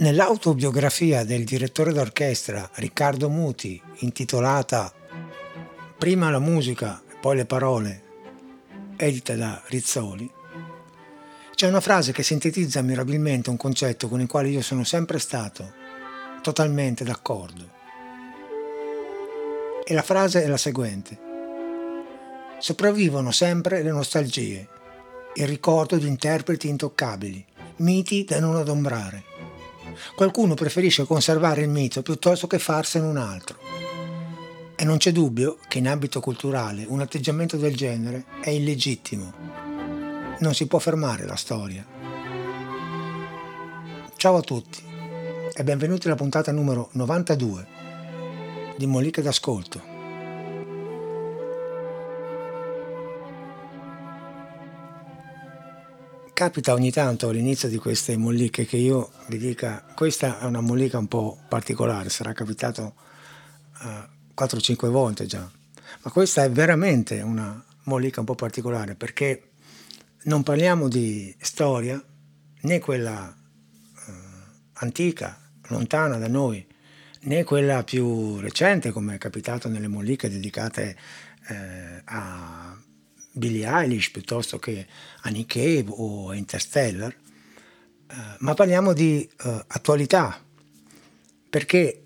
Nell'autobiografia del direttore d'orchestra Riccardo Muti, intitolata Prima la musica e poi le parole, edita da Rizzoli, c'è una frase che sintetizza mirabilmente un concetto con il quale io sono sempre stato totalmente d'accordo. E la frase è la seguente. Sopravvivono sempre le nostalgie, il ricordo di interpreti intoccabili, miti da non adombrare. Qualcuno preferisce conservare il mito piuttosto che farsene un altro. E non c'è dubbio che in ambito culturale un atteggiamento del genere è illegittimo. Non si può fermare la storia. Ciao a tutti e benvenuti alla puntata numero 92 di Moliche d'Ascolto. Capita ogni tanto all'inizio di queste molliche che io vi dica questa è una mollica un po' particolare, sarà capitato uh, 4-5 volte già, ma questa è veramente una mollica un po' particolare perché non parliamo di storia né quella uh, antica, lontana da noi, né quella più recente come è capitato nelle molliche dedicate eh, a Billie Eilish piuttosto che a Nick Cave o Interstellar, eh, ma parliamo di eh, attualità, perché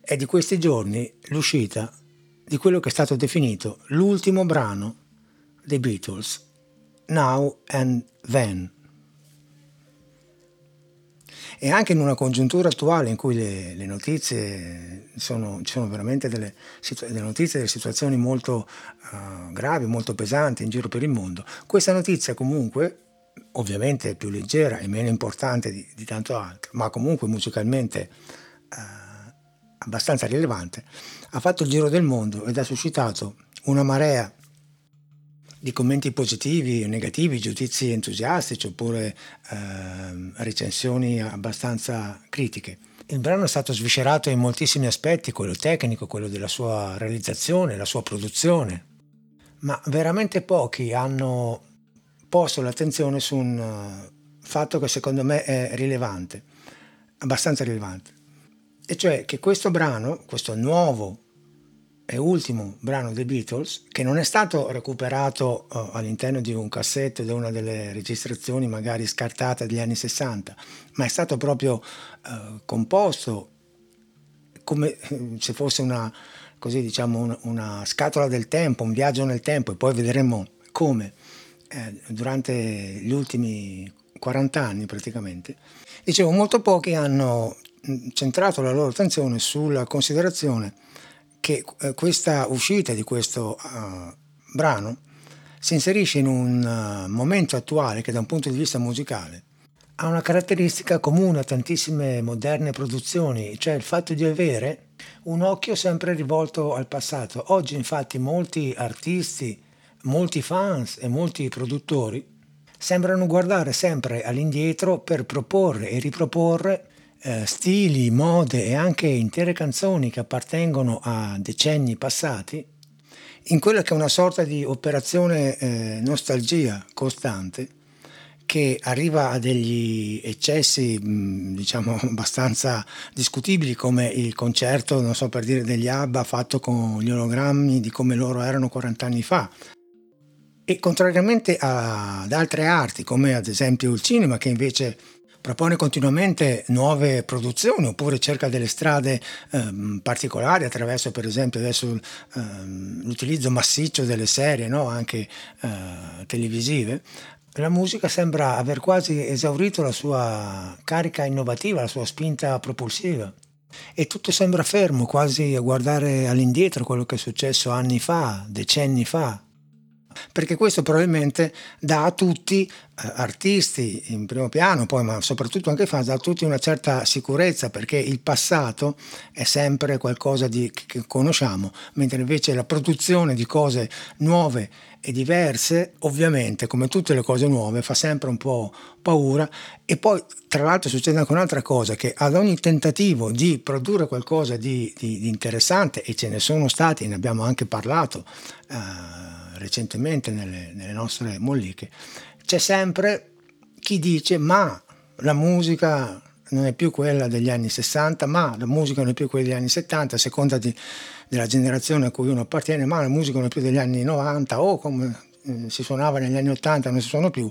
è di questi giorni l'uscita di quello che è stato definito l'ultimo brano dei Beatles, Now and Then e anche in una congiuntura attuale in cui le, le notizie sono, ci sono veramente delle, delle, notizie, delle situazioni molto uh, gravi, molto pesanti in giro per il mondo, questa notizia comunque ovviamente più leggera e meno importante di, di tanto altro, ma comunque musicalmente uh, abbastanza rilevante, ha fatto il giro del mondo ed ha suscitato una marea di commenti positivi o negativi, giudizi entusiastici oppure eh, recensioni abbastanza critiche. Il brano è stato sviscerato in moltissimi aspetti, quello tecnico, quello della sua realizzazione, la sua produzione, ma veramente pochi hanno posto l'attenzione su un uh, fatto che secondo me è rilevante, abbastanza rilevante, e cioè che questo brano, questo nuovo e ultimo brano dei Beatles, che non è stato recuperato uh, all'interno di un cassetto di una delle registrazioni magari scartate degli anni 60, ma è stato proprio uh, composto come eh, se fosse una, così diciamo, una, una, scatola del tempo, un viaggio nel tempo, e poi vedremo come eh, durante gli ultimi 40 anni praticamente. Dicevo, molto pochi hanno mm, centrato la loro attenzione sulla considerazione che eh, questa uscita di questo uh, brano si inserisce in un uh, momento attuale che da un punto di vista musicale ha una caratteristica comune a tantissime moderne produzioni, cioè il fatto di avere un occhio sempre rivolto al passato. Oggi infatti molti artisti, molti fans e molti produttori sembrano guardare sempre all'indietro per proporre e riproporre eh, stili, mode e anche intere canzoni che appartengono a decenni passati, in quella che è una sorta di operazione eh, nostalgia costante che arriva a degli eccessi mh, diciamo abbastanza discutibili come il concerto, non so per dire, degli ABBA fatto con gli ologrammi di come loro erano 40 anni fa. E contrariamente ad altre arti, come ad esempio il cinema, che invece propone continuamente nuove produzioni oppure cerca delle strade ehm, particolari attraverso per esempio adesso ehm, l'utilizzo massiccio delle serie no? anche eh, televisive la musica sembra aver quasi esaurito la sua carica innovativa, la sua spinta propulsiva. E tutto sembra fermo, quasi a guardare all'indietro quello che è successo anni fa, decenni fa, perché questo probabilmente dà a tutti, eh, artisti in primo piano, poi ma soprattutto anche fans, dà a tutti una certa sicurezza perché il passato è sempre qualcosa di, che conosciamo, mentre invece la produzione di cose nuove e diverse, ovviamente come tutte le cose nuove, fa sempre un po' paura. E poi tra l'altro succede anche un'altra cosa, che ad ogni tentativo di produrre qualcosa di, di, di interessante, e ce ne sono stati, ne abbiamo anche parlato, eh, recentemente nelle, nelle nostre molliche, c'è sempre chi dice ma la musica non è più quella degli anni 60, ma la musica non è più quella degli anni 70, a seconda di, della generazione a cui uno appartiene, ma la musica non è più degli anni 90 o come eh, si suonava negli anni 80 non si suona più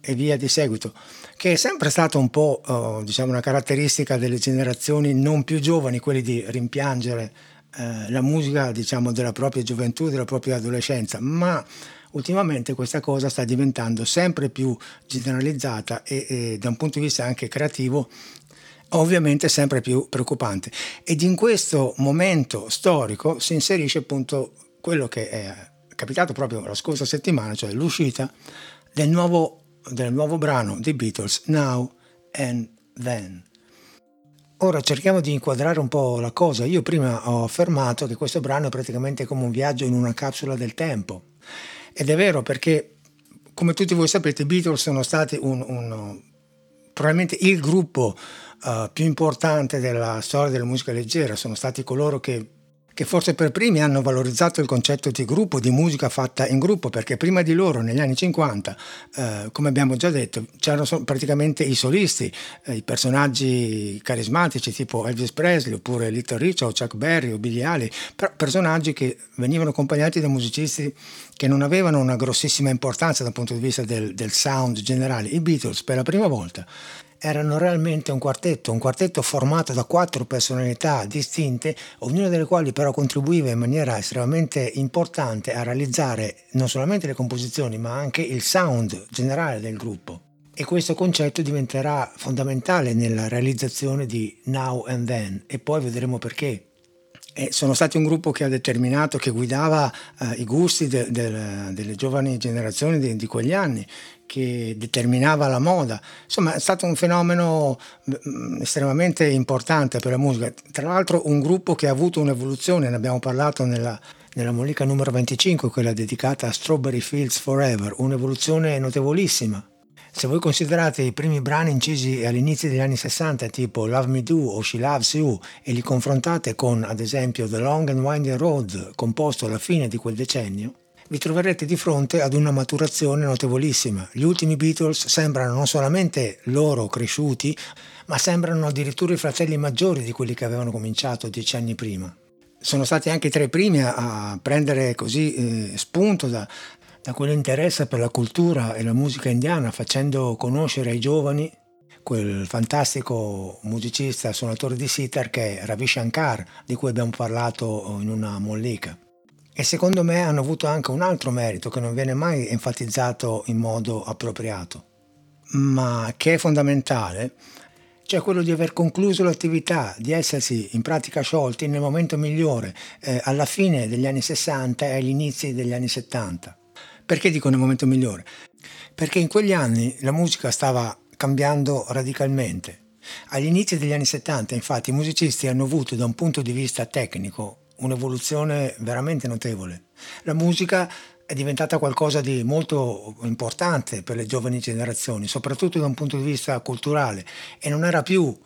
e via di seguito, che è sempre stata un po' uh, diciamo una caratteristica delle generazioni non più giovani, quelli di rimpiangere uh, la musica diciamo della propria gioventù, della propria adolescenza, ma ultimamente questa cosa sta diventando sempre più generalizzata e, e da un punto di vista anche creativo ovviamente sempre più preoccupante. Ed in questo momento storico si inserisce appunto quello che è capitato proprio la scorsa settimana, cioè l'uscita del nuovo, del nuovo brano dei Beatles, Now and Then. Ora cerchiamo di inquadrare un po' la cosa. Io prima ho affermato che questo brano è praticamente come un viaggio in una capsula del tempo. Ed è vero perché, come tutti voi sapete, i Beatles sono stati un, un, probabilmente il gruppo uh, più importante della storia della musica leggera, sono stati coloro che che forse per primi hanno valorizzato il concetto di gruppo, di musica fatta in gruppo, perché prima di loro, negli anni 50, eh, come abbiamo già detto, c'erano praticamente i solisti, eh, i personaggi carismatici tipo Elvis Presley, oppure Little Richard, Chuck Berry o Billy Haley, personaggi che venivano accompagnati da musicisti che non avevano una grossissima importanza dal punto di vista del, del sound generale. I Beatles per la prima volta erano realmente un quartetto, un quartetto formato da quattro personalità distinte, ognuna delle quali però contribuiva in maniera estremamente importante a realizzare non solamente le composizioni ma anche il sound generale del gruppo. E questo concetto diventerà fondamentale nella realizzazione di Now and Then e poi vedremo perché. E sono stati un gruppo che ha determinato, che guidava eh, i gusti de, de, delle giovani generazioni di, di quegli anni che determinava la moda. Insomma, è stato un fenomeno mm, estremamente importante per la musica. Tra l'altro un gruppo che ha avuto un'evoluzione, ne abbiamo parlato nella, nella mollica numero 25, quella dedicata a Strawberry Fields Forever, un'evoluzione notevolissima. Se voi considerate i primi brani incisi all'inizio degli anni 60, tipo Love Me Do o She Loves You, e li confrontate con, ad esempio, The Long and Winding Road, composto alla fine di quel decennio, vi troverete di fronte ad una maturazione notevolissima. Gli ultimi Beatles sembrano non solamente loro cresciuti, ma sembrano addirittura i fratelli maggiori di quelli che avevano cominciato dieci anni prima. Sono stati anche tra i primi a, prendere così eh, spunto da, da quell'interesse per la cultura e la musica indiana, facendo conoscere ai giovani quel fantastico musicista suonatore di sitar che è Ravi Shankar, di cui abbiamo parlato in una mollica e secondo me hanno avuto anche un altro merito che non viene mai enfatizzato in modo appropriato, ma che è fondamentale, cioè quello di aver concluso l'attività, di essersi in pratica sciolti nel momento migliore, eh, alla fine degli anni 60 e agli inizi degli anni 70. Perché dico nel momento migliore? Perché in quegli anni la musica stava cambiando radicalmente. Agli inizi degli anni 70, infatti, i musicisti hanno avuto da un punto di vista tecnico un'evoluzione veramente notevole. La musica è diventata qualcosa di molto importante per le giovani generazioni, soprattutto da un punto di vista culturale, e non era più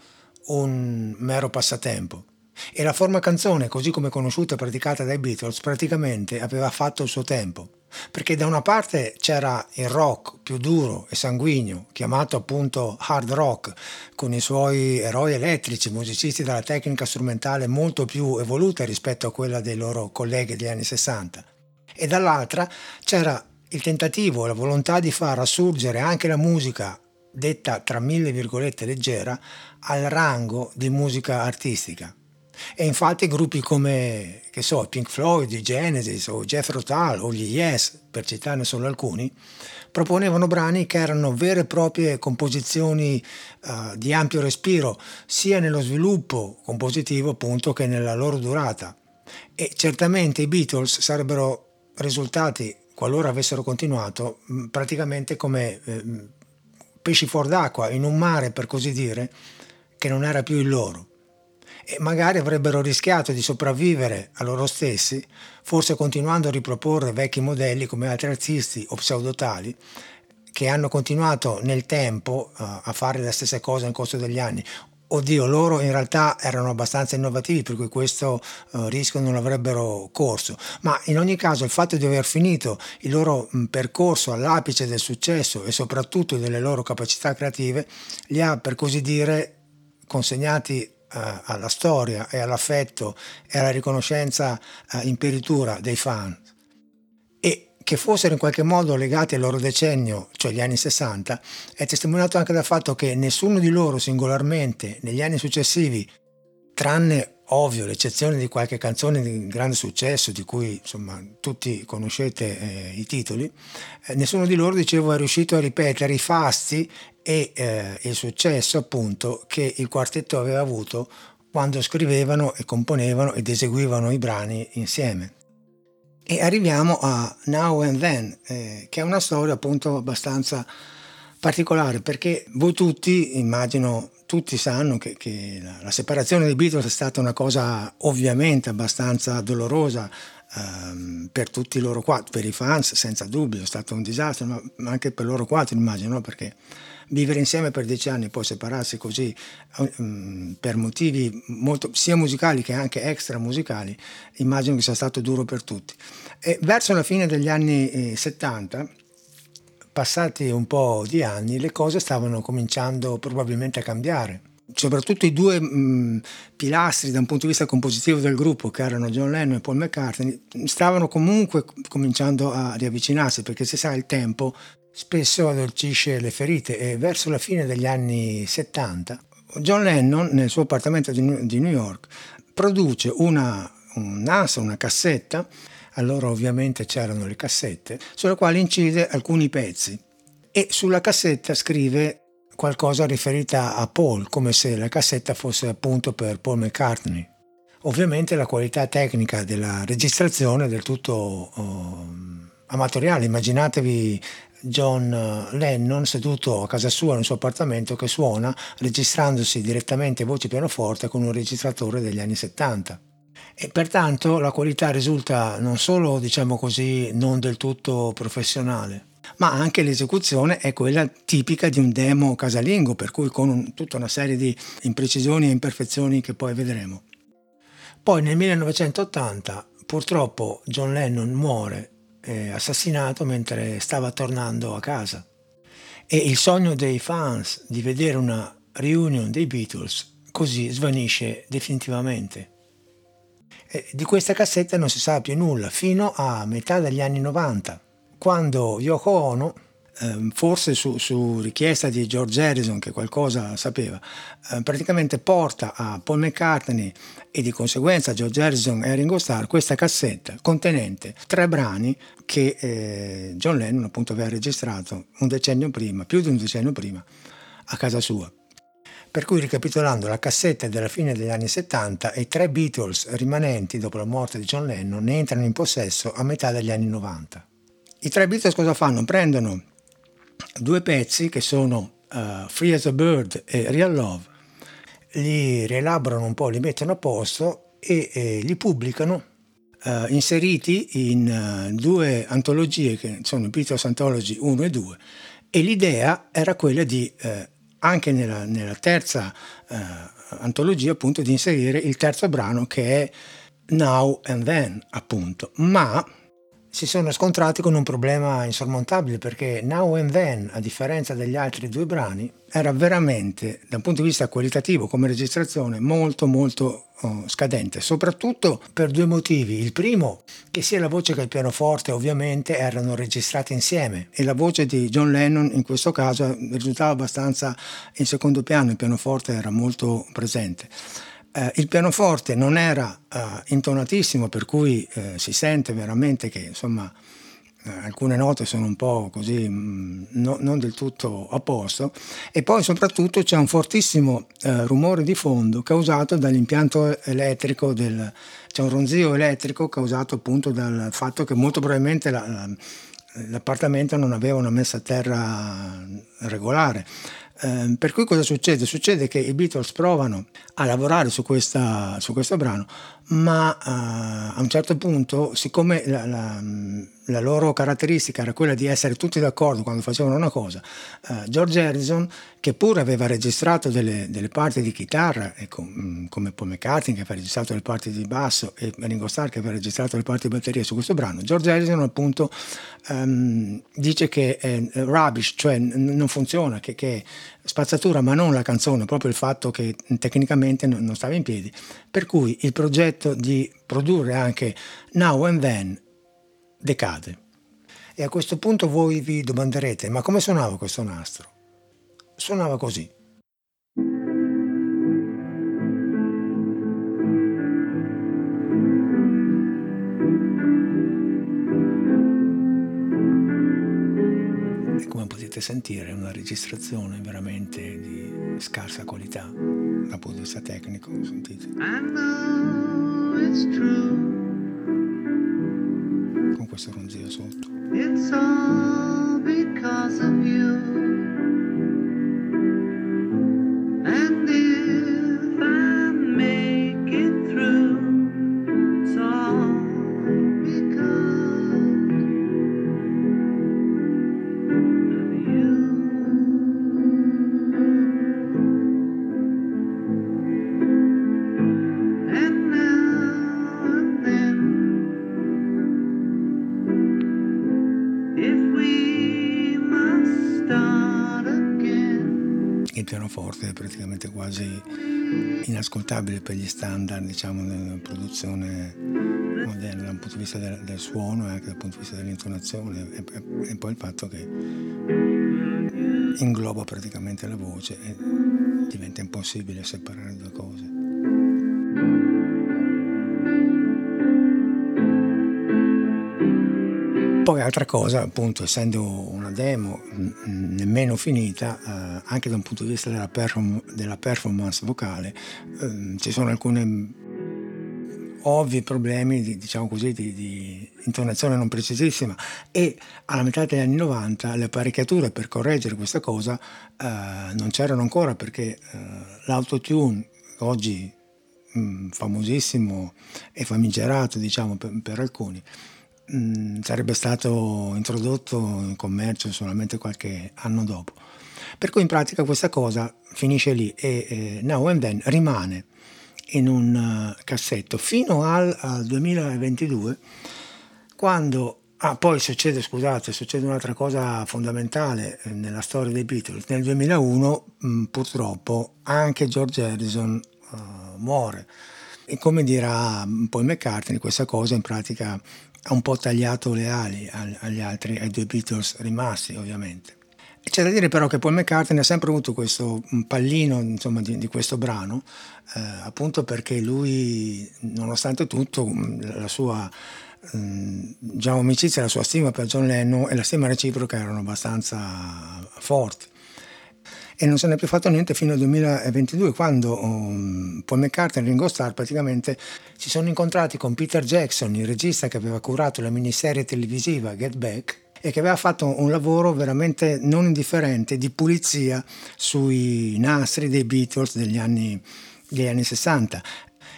un mero passatempo. E la forma canzone, così come conosciuta e praticata dai Beatles, praticamente aveva fatto il suo tempo perché da una parte c'era il rock più duro e sanguigno, chiamato appunto hard rock, con i suoi eroi elettrici, musicisti dalla tecnica strumentale molto più evoluta rispetto a quella dei loro colleghi degli anni 60, e dall'altra c'era il tentativo, la volontà di far assurgere anche la musica detta tra mille virgolette leggera al rango di musica artistica e infatti gruppi come, che so, Pink Floyd, i Genesis o Jeff Rotal o gli Yes, per citarne solo alcuni, proponevano brani che erano vere e proprie composizioni uh, di ampio respiro, sia nello sviluppo compositivo appunto che nella loro durata. E certamente i Beatles sarebbero risultati, qualora avessero continuato, praticamente come eh, pesci fuor d'acqua in un mare, per così dire, che non era più il loro e magari avrebbero rischiato di sopravvivere a loro stessi, forse continuando a riproporre vecchi modelli come altri artisti o pseudotali che hanno continuato nel tempo uh, a fare le stesse cose nel corso degli anni. Oddio, loro in realtà erano abbastanza innovativi, per cui questo uh, rischio non l'avrebbero corso. Ma in ogni caso il fatto di aver finito il loro percorso all'apice del successo e soprattutto delle loro capacità creative li ha, per così dire, consegnati eh, alla storia e all'affetto e alla riconoscenza eh, in peritura dei fan. E che fossero in qualche modo legati al loro decennio, cioè gli anni 60, è testimoniato anche dal fatto che nessuno di loro singolarmente negli anni successivi, tranne ovvio l'eccezione di qualche canzone di grande successo di cui insomma tutti conoscete eh, i titoli, eh, nessuno di loro dicevo è riuscito a ripetere i fasti e eh, il successo appunto che il quartetto aveva avuto quando scrivevano e componevano ed eseguivano i brani insieme. E arriviamo a Now and Then, eh, che è una storia appunto abbastanza particolare perché voi tutti, immagino tutti sanno che, che la, la, separazione dei Beatles è stata una cosa ovviamente abbastanza dolorosa ehm, per tutti loro quattro, per i fans senza dubbio, è stato un disastro, ma, anche per loro quattro immagino, no? perché vivere insieme per dieci anni e poi separarsi così um, per motivi molto, sia musicali che anche extra musicali, immagino che sia stato duro per tutti. E verso la fine degli anni eh, 70, passati un po' di anni, le cose stavano cominciando probabilmente a cambiare soprattutto i due mh, pilastri da un punto di vista compositivo del gruppo, che erano John Lennon e Paul McCartney, stavano comunque cominciando a riavvicinarsi, perché si sa il tempo spesso addolcisce le ferite e verso la fine degli anni 70 John Lennon nel suo appartamento di New York produce una, un NAS, una cassetta, allora ovviamente c'erano le cassette, sulla quale incide alcuni pezzi e sulla cassetta scrive qualcosa riferita a Paul, come se la cassetta fosse appunto per Paul McCartney. Ovviamente la qualità tecnica della registrazione è del tutto oh, amatoriale, immaginatevi John Lennon seduto a casa sua nel suo appartamento che suona registrandosi direttamente voce pianoforte con un registratore degli anni 70 e pertanto la qualità risulta non solo diciamo così non del tutto professionale ma anche l'esecuzione è quella tipica di un demo casalingo per cui con un, tutta una serie di imprecisioni e imperfezioni che poi vedremo. Poi nel 1980 purtroppo John Lennon muore eh, assassinato mentre stava tornando a casa. E il sogno dei fans di vedere una reunion dei Beatles così svanisce definitivamente. E di questa cassetta non si sa più nulla fino a metà degli anni 90, quando Yoko Ono forse su, su, richiesta di George Harrison che qualcosa sapeva, eh, praticamente porta a Paul McCartney e di conseguenza a George Harrison e a Ringo Starr questa cassetta contenente tre brani che eh, John Lennon appunto aveva registrato un decennio prima, più di un decennio prima, a casa sua. Per cui ricapitolando, la cassetta è della fine degli anni 70 e i tre Beatles rimanenti dopo la morte di John Lennon ne entrano in possesso a metà degli anni 90. I tre Beatles cosa fanno? Prendono due pezzi che sono uh, Free as a Bird e Real Love, li rielaborano un po', li mettono a posto e, e li pubblicano uh, inseriti in uh, due antologie che sono Beatles Anthology 1 e 2 e l'idea era quella di anche nella, nella terza antologia appunto di inserire il terzo brano che è Now and Then appunto. Ma si sono scontrati con un problema insormontabile perché Now and Then, a differenza degli altri due brani, era veramente, da un punto di vista qualitativo come registrazione, molto molto oh, scadente, soprattutto per due motivi. Il primo, che sia la voce che il pianoforte ovviamente erano registrati insieme e la voce di John Lennon in questo caso risultava abbastanza in secondo piano, il pianoforte era molto presente. Eh, il pianoforte non era eh, intonatissimo, per cui eh, si sente veramente che insomma, eh, alcune note sono un po' così mh, mm, no, non del tutto a posto. E poi soprattutto c'è un fortissimo eh, rumore di fondo causato dall'impianto elettrico del, c'è un ronzio elettrico causato appunto dal fatto che molto probabilmente la, la, l'appartamento non aveva una messa a terra regolare eh, per cui cosa succede? Succede che i Beatles provano a lavorare su, questa, su questo brano, ma uh, a un certo punto, siccome la, la, la, loro caratteristica era quella di essere tutti d'accordo quando facevano una cosa, uh, George Harrison, che pure aveva registrato delle, delle parti di chitarra, ecco, come Paul McCartney che aveva registrato le parti di basso e Ringo Starr che aveva registrato le parti di batteria su questo brano, George Harrison appunto um, dice che è rubbish, cioè n- non funziona, che, che spazzatura ma non la canzone, proprio il fatto che tecnicamente non stava in piedi, per cui il progetto di produrre anche Now and Then decade. E a questo punto voi vi domanderete, ma come suonava questo nastro? Suonava così. Potete sentire una registrazione veramente di scarsa qualità dal punto di vista tecnico, sentite. Con questo ronzio sotto. It's all because of you. Praticamente quasi inascoltabile per gli standard diciamo, della produzione moderna dal punto di vista del, del suono e anche dal punto di vista dell'intonazione e, e, poi il fatto che ingloba praticamente la voce e diventa impossibile separare le due cose. Poi altra cosa, appunto, essendo una demo nemmeno finita, eh, anche da un punto di vista della, perform- della performance vocale, eh, ci sono alcuni ovvi problemi di, diciamo così, di, di, intonazione non precisissima e alla metà degli anni 90 le apparecchiature per correggere questa cosa eh, non c'erano ancora perché eh, l'autotune oggi mh, famosissimo e famigerato diciamo per, per alcuni mm, sarebbe stato introdotto in commercio solamente qualche anno dopo. Per cui in pratica questa cosa finisce lì e eh, Now and Then rimane in un uh, cassetto fino al, al 2022 quando Ah, poi succede, scusate, succede un'altra cosa fondamentale eh, nella storia dei Beatles. Nel 2001 mh, mm, purtroppo anche George Harrison uh, muore. E come dirà Paul McCartney, questa cosa in pratica ha un po' tagliato le ali agli altri, ai due Beatles rimasti ovviamente. C'è da dire però che Paul McCartney ha sempre avuto questo pallino insomma, di, di, questo brano, eh, appunto perché lui, nonostante tutto, la sua diciamo, amicizia, la sua stima per John Lennon e la stima reciproca erano abbastanza forti e non se ne è più fatto niente fino al 2022 quando um, Paul McCartney e Ringo Starr praticamente si sono incontrati con Peter Jackson, il regista che aveva curato la miniserie televisiva Get Back e che aveva fatto un lavoro veramente non indifferente di pulizia sui nastri dei Beatles degli anni, degli anni 60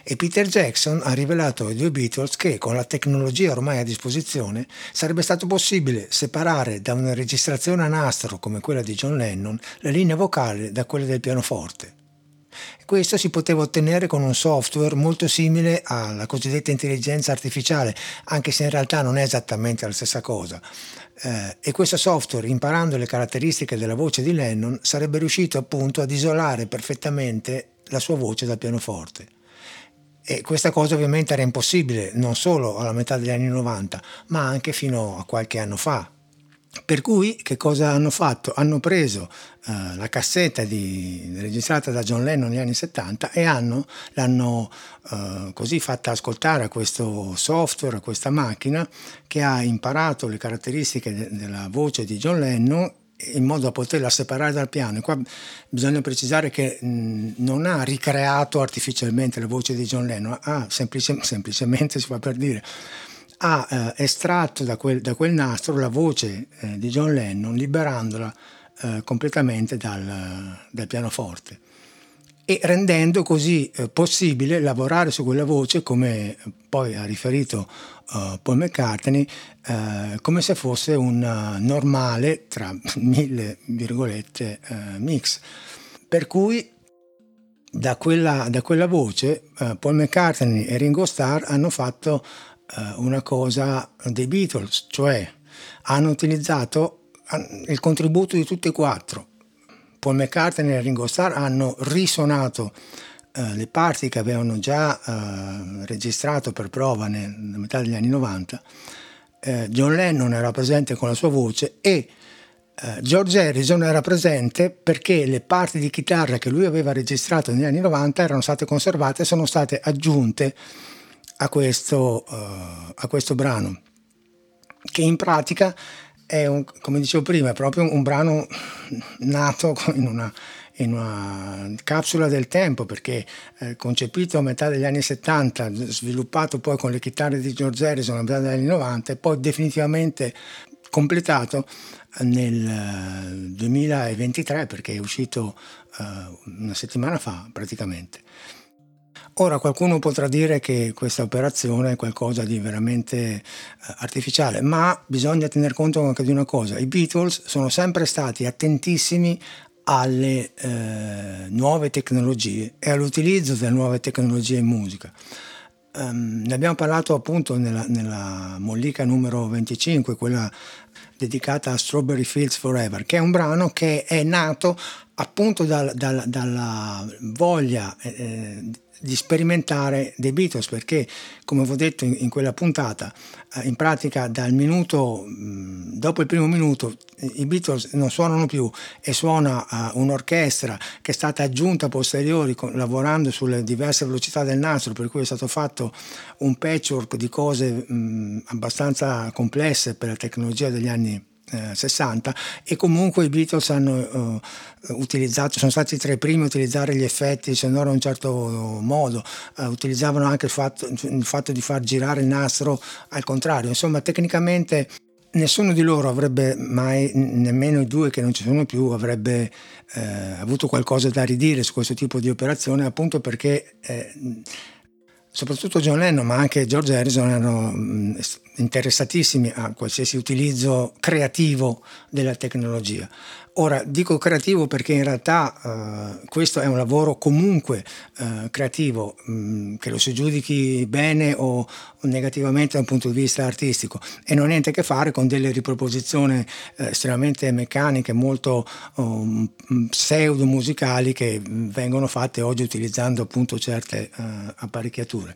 e Peter Jackson ha rivelato ai due Beatles che con la tecnologia ormai a disposizione sarebbe stato possibile separare da una registrazione a nastro come quella di John Lennon la linea vocale da quella del pianoforte. Questo si poteva ottenere con un software molto simile alla cosiddetta intelligenza artificiale, anche se in realtà non è esattamente la stessa cosa. Eh, e questo software, imparando le caratteristiche della voce di Lennon, sarebbe riuscito appunto ad isolare perfettamente la sua voce dal pianoforte. E questa cosa ovviamente era impossibile non solo alla metà degli anni 90, ma anche fino a qualche anno fa. Per cui che cosa hanno fatto? Hanno preso uh, la cassetta di, registrata da John Lennon negli anni 70 e hanno, l'hanno uh, così fatta ascoltare a questo software, a questa macchina che ha imparato le caratteristiche de- della voce di John Lennon in modo da poterla separare dal piano. E qua bisogna precisare che non ha ricreato artificialmente la voce di John Lennon, ha semplice, semplicemente, si fa per dire, ha eh, estratto da quel, da quel, nastro la voce eh, di John Lennon liberandola eh, completamente dal, dal pianoforte e rendendo così eh, possibile lavorare su quella voce, come poi ha riferito uh, Paul McCartney, uh, come se fosse un uh, normale, tra mille virgolette, mix. Per cui da quella, da quella voce Paul McCartney e Ringo Starr hanno fatto una cosa dei Beatles, cioè hanno utilizzato il contributo di tutti e quattro Paul McCartney e Ringo Starr hanno risuonato eh, le parti che avevano già eh, registrato per prova nella metà degli anni 90. Eh, John Lennon era presente con la sua voce e eh, George Harrison era presente perché le parti di chitarra che lui aveva registrato negli anni 90 erano state conservate e sono state aggiunte a questo, uh, a questo brano, che in pratica è, un, come dicevo prima, è proprio un, brano nato in una, in una capsula del tempo perché eh, concepito a metà degli anni 70, sviluppato poi con le chitarre di George Harrison a metà degli anni 90 e poi definitivamente completato nel 2023 eh, perché è uscito uh, una settimana fa praticamente. Ora qualcuno potrà dire che questa operazione è qualcosa di veramente uh, artificiale, ma bisogna tener conto anche di una cosa, i Beatles sono sempre stati attentissimi alle eh, nuove tecnologie e all'utilizzo delle nuove tecnologie in musica. Um, ne abbiamo parlato appunto nella, nella, mollica numero 25, quella dedicata a Strawberry Fields Forever, che è un brano che è nato appunto dal, dal, dalla voglia eh, di sperimentare dei Beatles perché come vi ho detto in, in quella puntata eh, in pratica dal minuto mh, dopo il primo minuto i Beatles non suonano più e suona uh, un'orchestra che è stata aggiunta a posteriori con, lavorando sulle diverse velocità del nastro per cui è stato fatto un patchwork di cose mh, abbastanza complesse per la tecnologia degli anni 60 e comunque i Beatles hanno uh, utilizzato, sono stati tra i primi a utilizzare gli effetti sonori in un certo modo, uh, utilizzavano anche il fatto, il fatto di far girare il nastro al contrario, insomma tecnicamente nessuno di loro avrebbe mai, nemmeno i due che non ci sono più, avrebbe eh, avuto qualcosa da ridire su questo tipo di operazione appunto perché eh, soprattutto John Lennon ma anche George Harrison erano interessatissimi a qualsiasi utilizzo creativo della tecnologia. Ora dico creativo perché in realtà uh, questo è un lavoro comunque uh, creativo, mh, mm, che lo si giudichi bene o, negativamente da un punto di vista artistico e non ha niente a che fare con delle riproposizioni uh, estremamente meccaniche, molto um, pseudo musicali che vengono fatte oggi utilizzando appunto certe apparecchiature.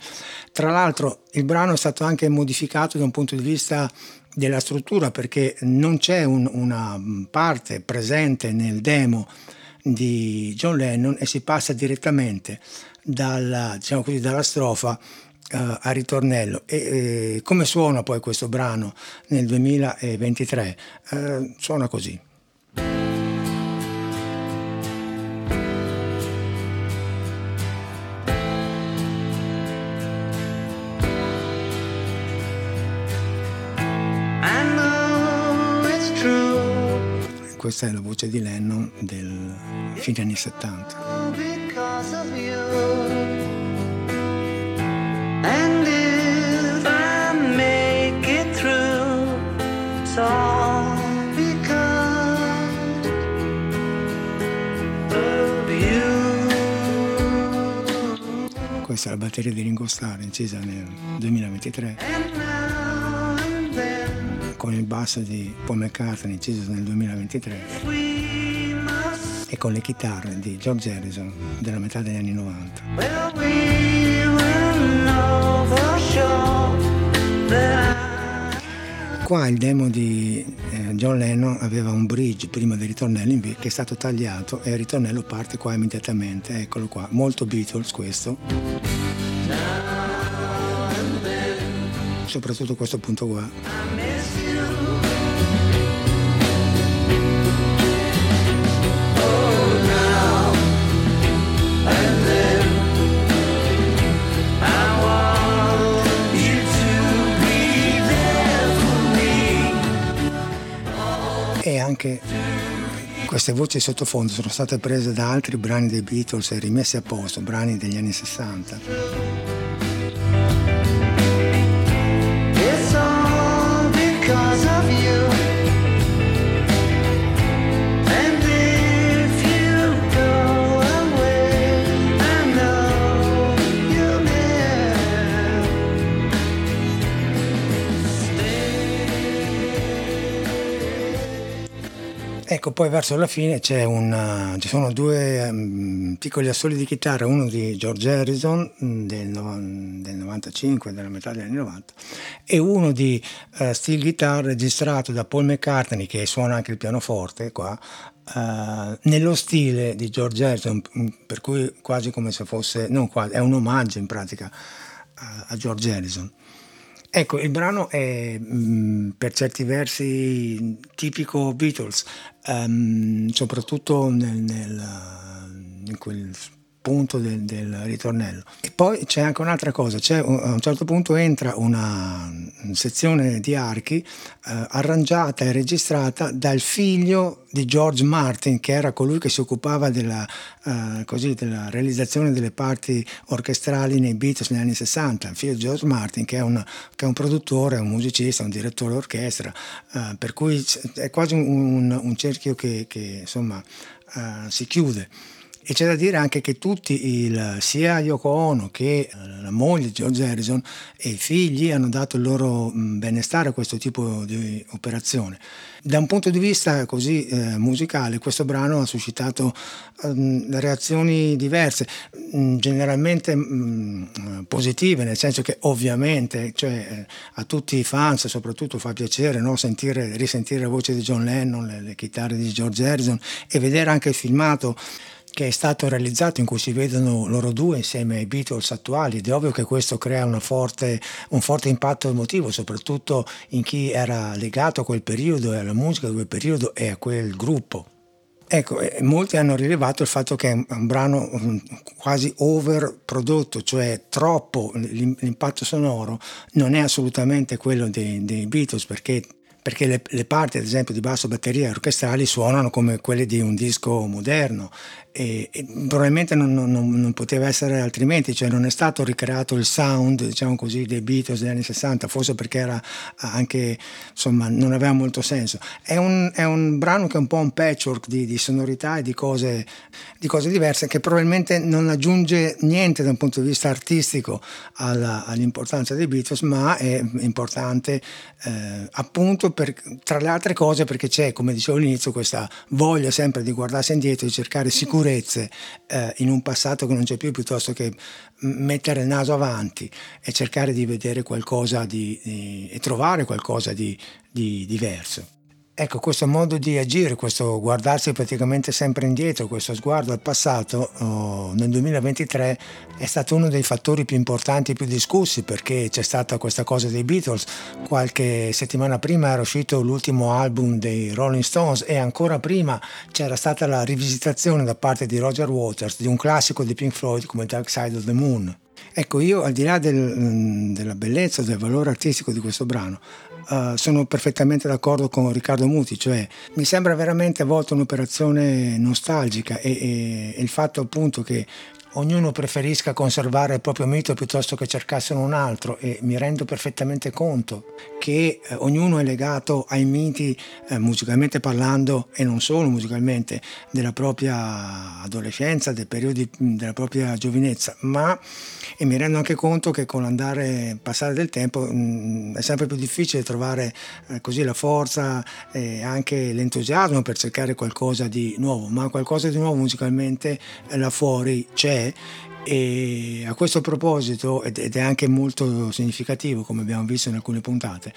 Tra l'altro il brano è stato anche modificato da un punto di vista della struttura perché non c'è un, una parte presente nel demo di John Lennon e si passa direttamente dalla, diciamo così, dalla strofa uh, a ritornello. E, e, come suona poi questo brano nel 2023? Uh, suona così. Questa è la voce di Lennon del fine anni 70. Questa è la batteria di Ringo Starr incisa nel 2023 con il basso di Paul McCartney inciso nel 2023 e con le chitarre di George Harrison della metà degli anni 90. Qua il demo di eh, John Lennon aveva un bridge prima del ritornello che è stato tagliato e il ritornello parte qua immediatamente, eccolo qua, molto Beatles questo. Soprattutto questo punto qua. Anche queste voci sottofondo sono state prese da altri brani dei Beatles e rimesse a posto, brani degli anni 60. Ecco, poi verso la fine una, ci sono due um, piccoli assoli di chitarra, uno di George Harrison mm, del, del 95, della metà degli anni 90, e uno di uh, steel guitar registrato da Paul McCartney, che suona anche il pianoforte qua, uh, nello stile di George Harrison, mm, per cui quasi come se fosse, non quasi, è un omaggio in pratica a, a George Harrison. Ecco, il brano è mh, mm, per certi versi tipico Beatles, um, soprattutto nel, nel, in quel punto del, del, ritornello. E poi c'è anche un'altra cosa, c'è, a un certo punto entra una sezione di archi eh, arrangiata e registrata dal figlio di George Martin, che era colui che si occupava della, eh, così, della realizzazione delle parti orchestrali nei Beatles negli anni 60, il figlio di George Martin, che è, una, che è un produttore, un musicista, un direttore d'orchestra, eh, per cui è quasi un, un, un cerchio che, che insomma, eh, si chiude. E c'è da dire anche che tutti, il, sia Yoko Ono che eh, la moglie George Harrison e i figli hanno dato il loro mm, benestare a questo tipo di operazione. Da un punto di vista così eh, musicale, questo brano ha suscitato eh, reazioni diverse, mm, generalmente mh, positive, nel senso che ovviamente cioè, eh, a tutti i fans soprattutto fa piacere no? Sentire, risentire la voce di John Lennon, le, le chitarre di George Harrison e vedere anche il filmato che è stato realizzato in cui si vedono loro due insieme ai Beatles attuali ed è ovvio che questo crea forte, un forte impatto emotivo, soprattutto in chi era legato a quel periodo e alla musica di quel periodo e a quel gruppo. Ecco, molti hanno rilevato il fatto che è un brano quasi overprodotto, cioè troppo, l'impatto sonoro non è assolutamente quello dei, dei Beatles perché perché le, le, parti ad esempio di basso, batteria e orchestrali suonano come quelle di un disco moderno e, e probabilmente non, non, non, poteva essere altrimenti, cioè non è stato ricreato il sound, diciamo così, dei Beatles degli anni 60, forse perché era anche, insomma, non aveva molto senso. È un, è un brano che è un po' un patchwork di, di sonorità e di cose, di cose, diverse che probabilmente non aggiunge niente da un punto di vista artistico alla, all'importanza dei Beatles, ma è importante eh, appunto per, tra le altre cose perché c'è, come dicevo all'inizio, questa voglia sempre di guardarsi indietro, di cercare sicurezza sicurezze eh, in un passato che non c'è più piuttosto che mettere il naso avanti e cercare di vedere qualcosa di, di, e trovare qualcosa di, di diverso. Ecco, questo modo di agire, questo guardarsi praticamente sempre indietro, questo sguardo al passato, oh, nel 2023 è stato uno dei fattori più importanti, più discussi, perché c'è stata questa cosa dei Beatles. Qualche settimana prima era uscito l'ultimo album dei Rolling Stones e ancora prima c'era stata la rivisitazione da parte di Roger Waters di un classico di Pink Floyd come Dark Side of the Moon. Ecco, io al di là del, mm, della bellezza, del valore artistico di questo brano, uh, sono perfettamente d'accordo con Riccardo Muti, cioè mi sembra veramente a volte un'operazione nostalgica e, e, e il fatto appunto che ognuno preferisca conservare il proprio mito piuttosto che cercarsene un altro e mi rendo perfettamente conto che eh, ognuno è legato ai miti eh, musicalmente parlando e non solo musicalmente della propria adolescenza, dei periodi della propria giovinezza, ma e mi rendo anche conto che con l'andare passare del tempo mh, è sempre più difficile trovare eh, così la forza e anche l'entusiasmo per cercare qualcosa di nuovo, ma qualcosa di nuovo musicalmente eh, là fuori c'è e a questo proposito, ed è anche molto significativo come abbiamo visto in alcune puntate,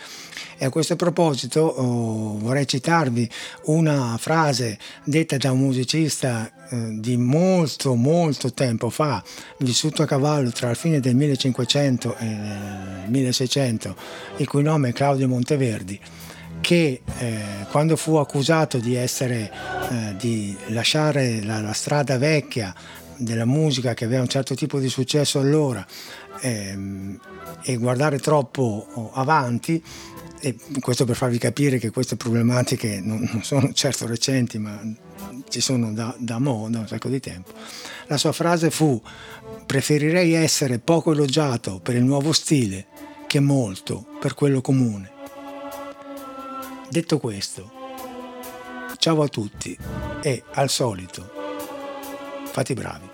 e a questo proposito oh, vorrei citarvi una frase detta da un musicista eh, di molto molto tempo fa, vissuto a cavallo tra la fine del 1500 e il 1600, il cui nome è Claudio Monteverdi che eh, quando fu accusato di, essere, eh, di lasciare la, la strada vecchia della musica che aveva un certo tipo di successo allora ehm, e guardare troppo avanti, e questo per farvi capire che queste problematiche non, non sono certo recenti ma ci sono da, da mo, un sacco di tempo, la sua frase fu preferirei essere poco elogiato per il nuovo stile che molto per quello comune. Detto questo, ciao a tutti e al solito, fate bravi.